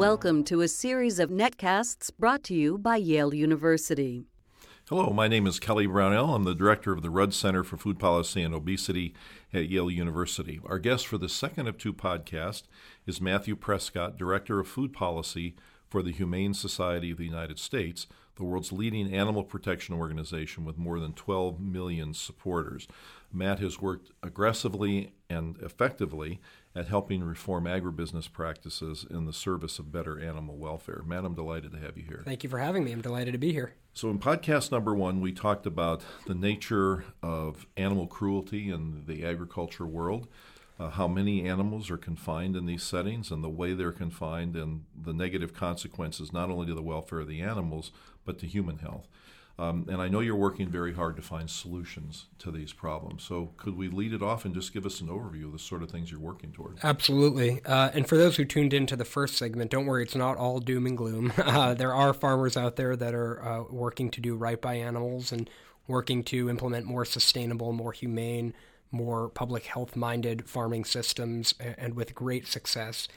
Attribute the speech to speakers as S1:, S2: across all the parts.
S1: Welcome to a series of netcasts brought to you by Yale University.
S2: Hello, my name is Kelly Brownell. I'm the director of the Rudd Center for Food Policy and Obesity at Yale University. Our guest for the second of two podcasts is Matthew Prescott, director of food policy for the Humane Society of the United States, the world's leading animal protection organization with more than 12 million supporters. Matt has worked aggressively and effectively at helping reform agribusiness practices in the service of better animal welfare. Matt, I'm delighted to have you here.
S3: Thank you for having me. I'm delighted to be here.
S2: So, in podcast number one, we talked about the nature of animal cruelty in the agriculture world uh, how many animals are confined in these settings and the way they're confined and the negative consequences not only to the welfare of the animals but to human health. Um, and I know you're working very hard to find solutions to these problems. So, could we lead it off and just give us an overview of the sort of things you're working toward?
S3: Absolutely. Uh, and for those who tuned into the first segment, don't worry, it's not all doom and gloom. Uh, there are farmers out there that are uh, working to do right by animals and working to implement more sustainable, more humane more public health minded farming systems and with great success.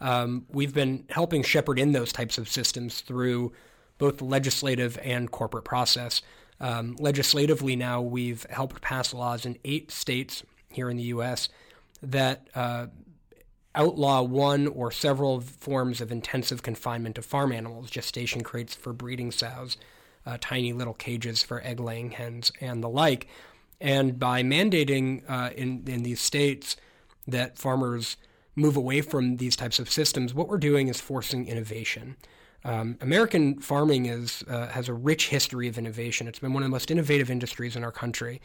S3: Um, we've been helping shepherd in those types of systems through both the legislative and corporate process. Um, legislatively, now we've helped pass laws in eight states here in the U.S. that uh, outlaw one or several forms of intensive confinement of farm animals, gestation crates for breeding sows, uh, tiny little cages for egg laying hens, and the like. And by mandating uh, in, in these states that farmers move away from these types of systems, what we're doing is forcing innovation. Um, American farming is, uh, has a rich history of innovation. It's been one of the most innovative industries in our country.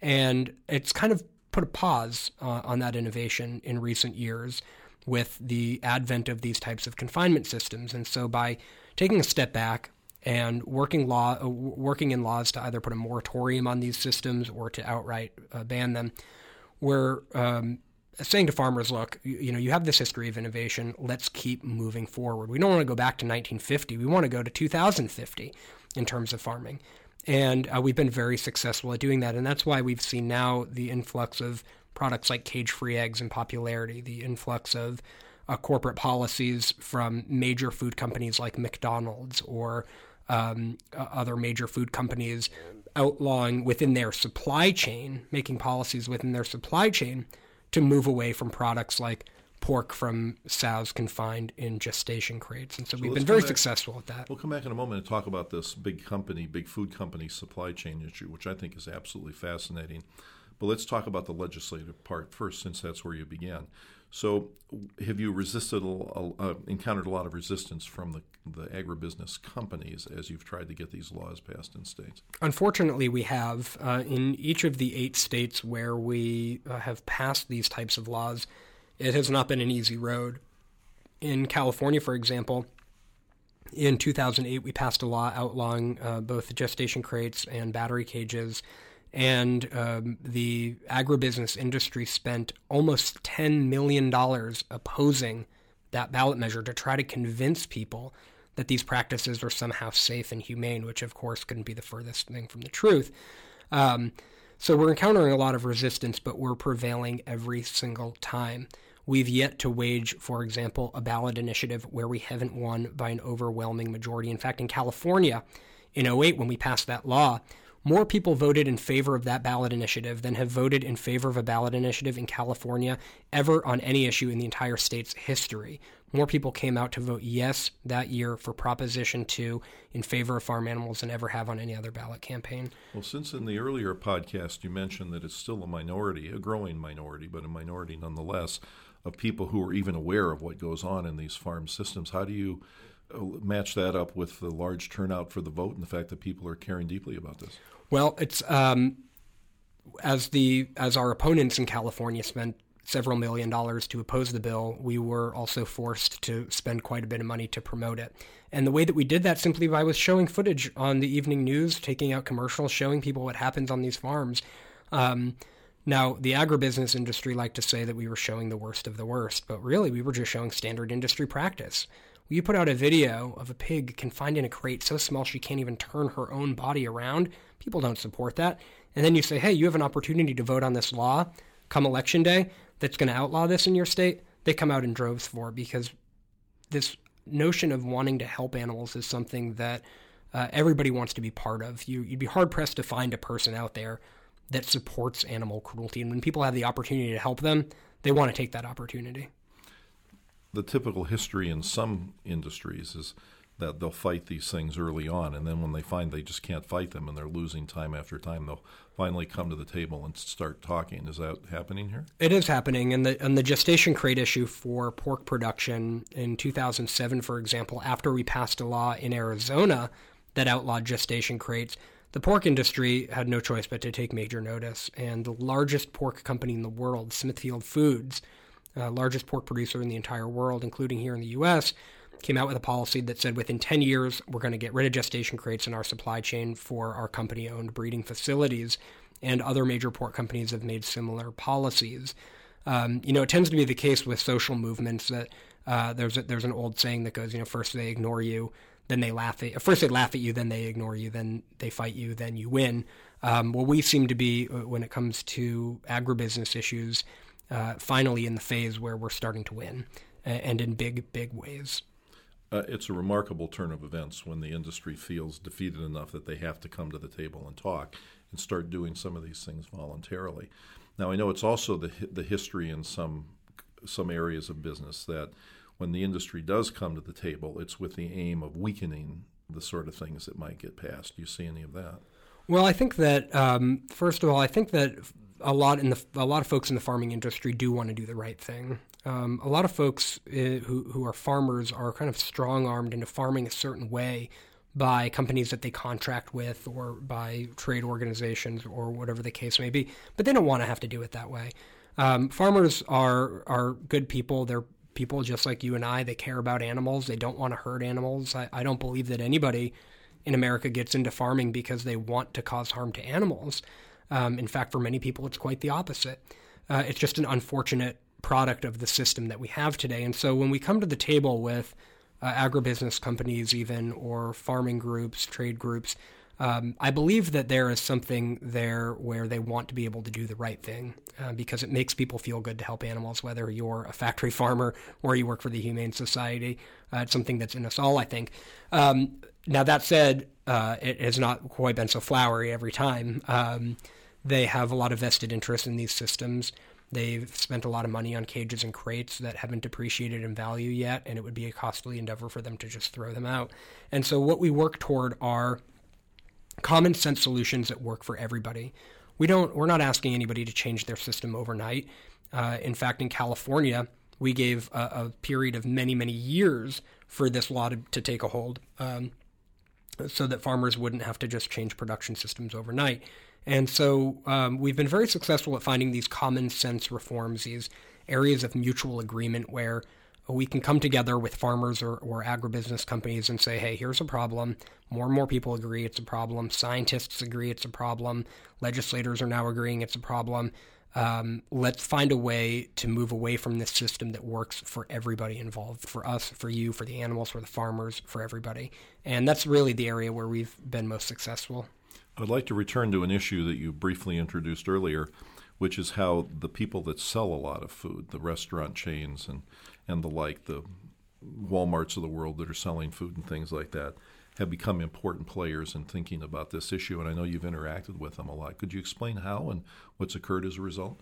S3: And it's kind of put a pause uh, on that innovation in recent years with the advent of these types of confinement systems. And so by taking a step back, and working law uh, working in laws to either put a moratorium on these systems or to outright uh, ban them. We're um, saying to farmers, look, you, you, know, you have this history of innovation. Let's keep moving forward. We don't want to go back to 1950. We want to go to 2050 in terms of farming. And uh, we've been very successful at doing that. And that's why we've seen now the influx of products like cage free eggs in popularity, the influx of uh, corporate policies from major food companies like McDonald's or um, other major food companies outlawing within their supply chain, making policies within their supply chain to move away from products like pork from sows confined in gestation crates. And so, so we've been very back, successful at that.
S2: We'll come back in a moment and talk about this big company, big food company supply chain issue, which I think is absolutely fascinating. But let's talk about the legislative part first, since that's where you began. So, have you resisted, uh, encountered a lot of resistance from the, the agribusiness companies as you've tried to get these laws passed in states?
S3: Unfortunately, we have. Uh, in each of the eight states where we uh, have passed these types of laws, it has not been an easy road. In California, for example, in 2008, we passed a law outlawing uh, both gestation crates and battery cages and um, the agribusiness industry spent almost $10 million opposing that ballot measure to try to convince people that these practices are somehow safe and humane, which of course couldn't be the furthest thing from the truth. Um, so we're encountering a lot of resistance, but we're prevailing every single time. We've yet to wage, for example, a ballot initiative where we haven't won by an overwhelming majority. In fact, in California, in 08, when we passed that law, more people voted in favor of that ballot initiative than have voted in favor of a ballot initiative in California ever on any issue in the entire state's history. More people came out to vote yes that year for Proposition 2 in favor of farm animals than ever have on any other ballot campaign.
S2: Well, since in the earlier podcast you mentioned that it's still a minority, a growing minority, but a minority nonetheless, of people who are even aware of what goes on in these farm systems, how do you uh, match that up with the large turnout for the vote and the fact that people are caring deeply about this?
S3: Well, it's um, as the as our opponents in California spent several million dollars to oppose the bill, we were also forced to spend quite a bit of money to promote it. And the way that we did that simply by was showing footage on the evening news, taking out commercials, showing people what happens on these farms. Um, now, the agribusiness industry liked to say that we were showing the worst of the worst, but really we were just showing standard industry practice. You put out a video of a pig confined in a crate so small she can't even turn her own body around. People don't support that. And then you say, hey, you have an opportunity to vote on this law come election day that's going to outlaw this in your state. They come out in droves for because this notion of wanting to help animals is something that uh, everybody wants to be part of. You, you'd be hard pressed to find a person out there that supports animal cruelty. And when people have the opportunity to help them, they want to take that opportunity.
S2: The typical history in some industries is that they'll fight these things early on, and then when they find they just can't fight them and they're losing time after time, they'll finally come to the table and start talking. Is that happening here?
S3: It is happening, and the and the gestation crate issue for pork production in 2007, for example, after we passed a law in Arizona that outlawed gestation crates, the pork industry had no choice but to take major notice, and the largest pork company in the world, Smithfield Foods, uh, largest pork producer in the entire world, including here in the U.S came out with a policy that said within 10 years, we're going to get rid of gestation crates in our supply chain for our company owned breeding facilities. And other major pork companies have made similar policies. Um, you know, it tends to be the case with social movements that uh, there's a, there's an old saying that goes, you know, first they ignore you, then they laugh at first they laugh at you, then they ignore you, then they fight you, then you win. Um, well, we seem to be uh, when it comes to agribusiness issues, uh, finally in the phase where we're starting to win, and in big big ways.
S2: Uh, it's a remarkable turn of events when the industry feels defeated enough that they have to come to the table and talk and start doing some of these things voluntarily. Now, I know it's also the the history in some some areas of business that when the industry does come to the table, it's with the aim of weakening the sort of things that might get passed. Do you see any of that?
S3: Well, I think that um, first of all, I think that a lot in the a lot of folks in the farming industry do want to do the right thing. Um, a lot of folks uh, who who are farmers are kind of strong armed into farming a certain way by companies that they contract with or by trade organizations or whatever the case may be, but they don't want to have to do it that way. Um, farmers are are good people. They're people just like you and I. They care about animals. They don't want to hurt animals. I, I don't believe that anybody in America gets into farming because they want to cause harm to animals. Um, in fact, for many people, it's quite the opposite. Uh, it's just an unfortunate product of the system that we have today. And so when we come to the table with uh, agribusiness companies, even, or farming groups, trade groups, um, I believe that there is something there where they want to be able to do the right thing uh, because it makes people feel good to help animals, whether you're a factory farmer or you work for the Humane Society. Uh, it's something that's in us all, I think. Um, now, that said, uh, it has not quite been so flowery every time. Um, they have a lot of vested interest in these systems. They've spent a lot of money on cages and crates that haven't depreciated in value yet, and it would be a costly endeavor for them to just throw them out. And so, what we work toward are common sense solutions that work for everybody. We don't. We're not asking anybody to change their system overnight. Uh, in fact, in California, we gave a, a, period of many, many years for this law to, to take a hold, um, so that farmers wouldn't have to just change production systems overnight. And so um, we've been very successful at finding these common sense reforms, these areas of mutual agreement where we can come together with farmers or, or agribusiness companies and say, hey, here's a problem. More and more people agree it's a problem. Scientists agree it's a problem. Legislators are now agreeing it's a problem. Um, let's find a way to move away from this system that works for everybody involved for us, for you, for the animals, for the farmers, for everybody. And that's really the area where we've been most successful.
S2: I'd like to return to an issue that you briefly introduced earlier, which is how the people that sell a lot of food, the restaurant chains and, and the like, the Walmarts of the world that are selling food and things like that, have become important players in thinking about this issue. And I know you've interacted with them a lot. Could you explain how and what's occurred as a result?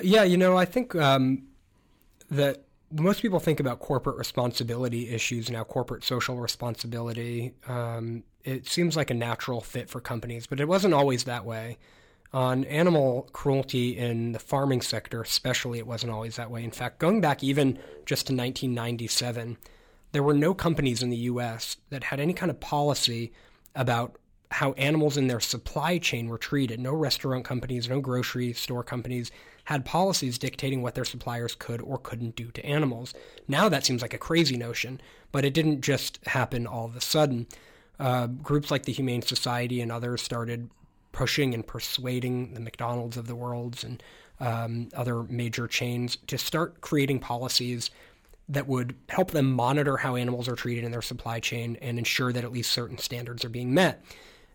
S3: Yeah, you know, I think um, that most people think about corporate responsibility issues now, corporate social responsibility. Um, it seems like a natural fit for companies, but it wasn't always that way. On animal cruelty in the farming sector, especially, it wasn't always that way. In fact, going back even just to 1997, there were no companies in the U.S. that had any kind of policy about how animals in their supply chain were treated. No restaurant companies, no grocery store companies had policies dictating what their suppliers could or couldn't do to animals. Now that seems like a crazy notion, but it didn't just happen all of a sudden. Uh, groups like the Humane Society and others started pushing and persuading the McDonald's of the world and um, other major chains to start creating policies that would help them monitor how animals are treated in their supply chain and ensure that at least certain standards are being met.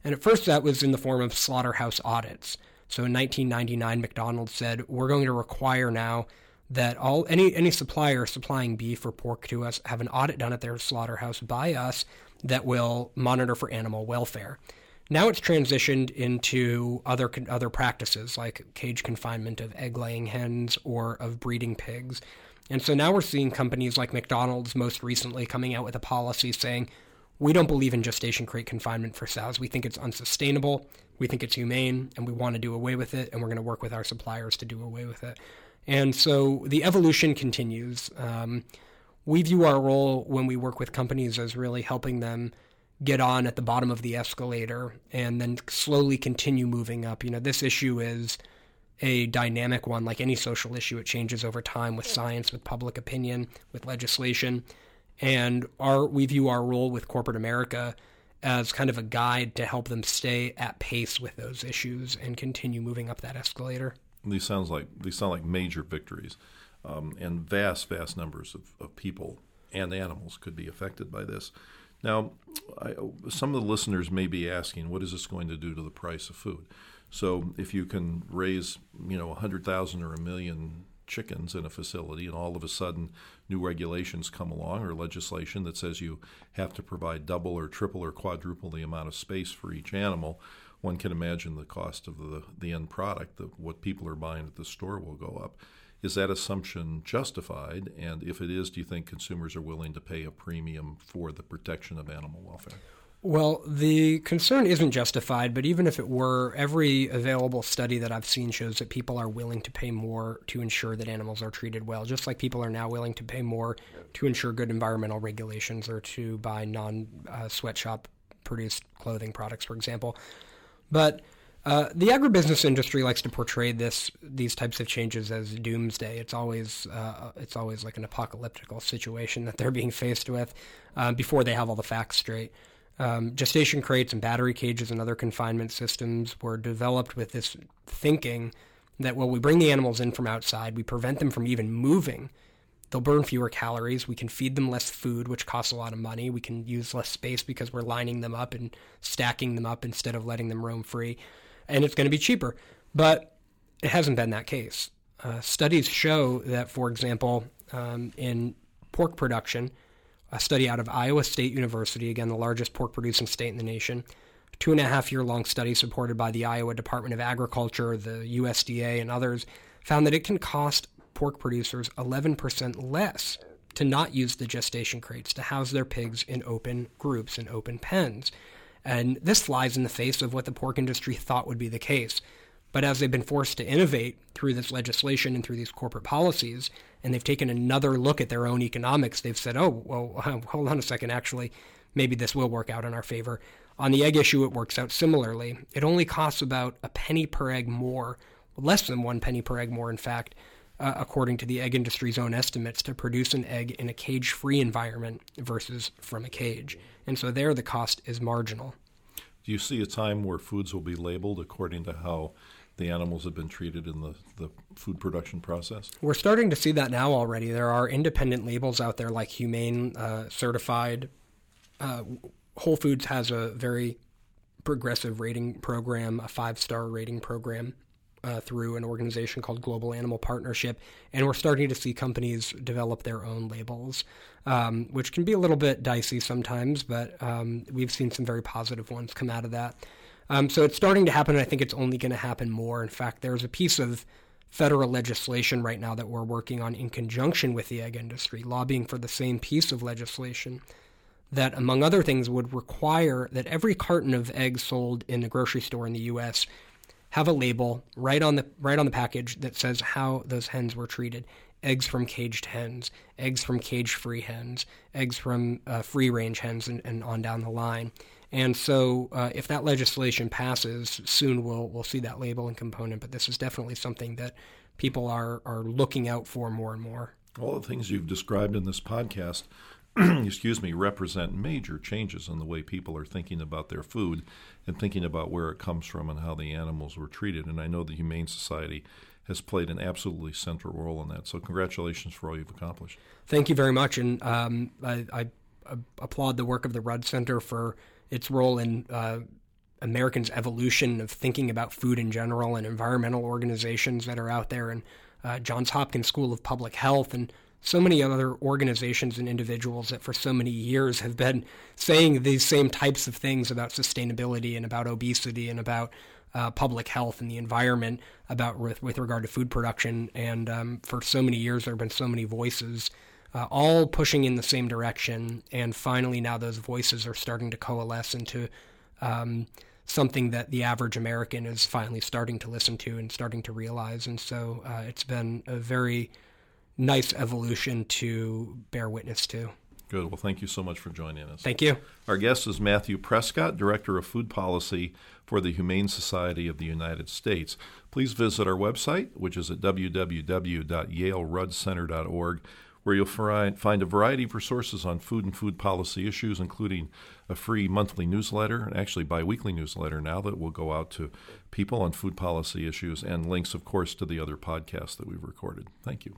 S3: And at first, that was in the form of slaughterhouse audits. So in 1999, McDonald's said, we're going to require now that all any any supplier supplying beef or pork to us have an audit done at their slaughterhouse by us that will monitor for animal welfare. Now it's transitioned into other other practices like cage confinement of egg-laying hens or of breeding pigs. And so now we're seeing companies like McDonald's most recently coming out with a policy saying, we don't believe in gestation crate confinement for sows. We think it's unsustainable. We think it's humane, and we want to do away with it, and we're going to work with our suppliers to do away with it. And so the evolution continues. Um, we view our role when we work with companies as really helping them get on at the bottom of the escalator and then slowly continue moving up. You know, this issue is a dynamic one, like any social issue. It changes over time with science, with public opinion, with legislation. And our we view our role with corporate America as kind of a guide to help them stay at pace with those issues and continue moving up that escalator.
S2: These sounds like these sound like major victories, um, and vast, vast numbers of, of people and animals could be affected by this. Now, I, some of the listeners may be asking, what is this going to do to the price of food? So, if you can raise, you know, a hundred thousand or a million chickens in a facility, and all of a sudden new regulations come along or legislation that says you have to provide double or triple or quadruple the amount of space for each animal, one can imagine the cost of the, the end product, the, what people are buying at the store will go up. Is that assumption justified? And if it is, do you think consumers are willing to pay a premium for the protection of animal welfare?
S3: Well, the concern isn't justified, but even if it were, every available study that I've seen shows that people are willing to pay more to ensure that animals are treated well, just like people are now willing to pay more to ensure good environmental regulations or to buy non uh, sweatshop produced clothing products, for example. But uh, the agribusiness industry likes to portray this these types of changes as doomsday. It's always uh, it's always like an apocalyptic situation that they're being faced with uh, before they have all the facts straight. Um, gestation crates and battery cages and other confinement systems were developed with this thinking that well, we bring the animals in from outside, we prevent them from even moving. They'll burn fewer calories. We can feed them less food, which costs a lot of money. We can use less space because we're lining them up and stacking them up instead of letting them roam free and it's going to be cheaper. But it hasn't been that case. Uh, studies show that, for example, um, in pork production, a study out of Iowa State University, again, the largest pork producing state in the nation, two and a half year long study supported by the Iowa Department of Agriculture, the USDA, and others, found that it can cost pork producers 11% less to not use the gestation crates to house their pigs in open groups, and open pens. And this flies in the face of what the pork industry thought would be the case. But as they've been forced to innovate through this legislation and through these corporate policies, and they've taken another look at their own economics, they've said, oh, well, hold on a second, actually, maybe this will work out in our favor. On the egg issue, it works out similarly. It only costs about a penny per egg more, less than one penny per egg more, in fact, uh, according to the egg industry's own estimates, to produce an egg in a cage free environment versus from a cage. And so there the cost is marginal.
S2: Do you see a time where foods will be labeled according to how the animals have been treated in the, the food production process?
S3: We're starting to see that now already. There are independent labels out there like Humane uh, Certified. Uh, Whole Foods has a very progressive rating program, a five star rating program uh, through an organization called Global Animal Partnership, and we're starting to see companies develop their own labels, um, which can be a little bit dicey sometimes, but um, we've seen some very positive ones come out of that. Um, so it's starting to happen, and I think it's only going to happen more. In fact, there's a piece of federal legislation right now that we're working on in conjunction with the egg industry, lobbying for the same piece of legislation that, among other things, would require that every carton of eggs sold in a grocery store in the U.S have a label right on the right on the package that says how those hens were treated. Eggs from caged hens, eggs from cage-free hens, eggs from uh, free-range hens, and, and, on down the line. And so, uh, if that legislation passes, soon we'll we'll see that label and component. But this is definitely something that people are are looking out for more and more.
S2: All the things you've described in this podcast excuse me, represent major changes in the way people are thinking about their food and thinking about where it comes from and how the animals were treated. And I know the Humane Society has played an absolutely central role in that. So, congratulations for all you've accomplished.
S3: Thank you very much. And um, I, I, applaud the work of the Rudd Center for its role in. Uh, Americans' evolution of thinking about food in general and environmental organizations that are out there and uh, Johns Hopkins School of Public Health, and so many other organizations and individuals that for so many years have been saying these same types of things about sustainability and about obesity and about uh, public health and the environment about with, with regard to food production. And um, for so many years, there have been so many voices uh, all pushing in the same direction. And finally, now those voices are starting to coalesce into um, something that the average American is finally starting to listen to and starting to realize. And so uh, it's been a very nice evolution to bear witness to.
S2: Good. Well, thank you so much for joining us.
S3: Thank you.
S2: Our guest is Matthew Prescott, Director of Food Policy for the Humane Society of the United States. Please visit our website, which is at www.yaleruddcenter.org, where you'll find a variety of resources on food and food policy issues, including a free monthly newsletter, and actually biweekly newsletter now that will go out to people on food policy issues, and links, of course, to the other podcasts that we've recorded. Thank you.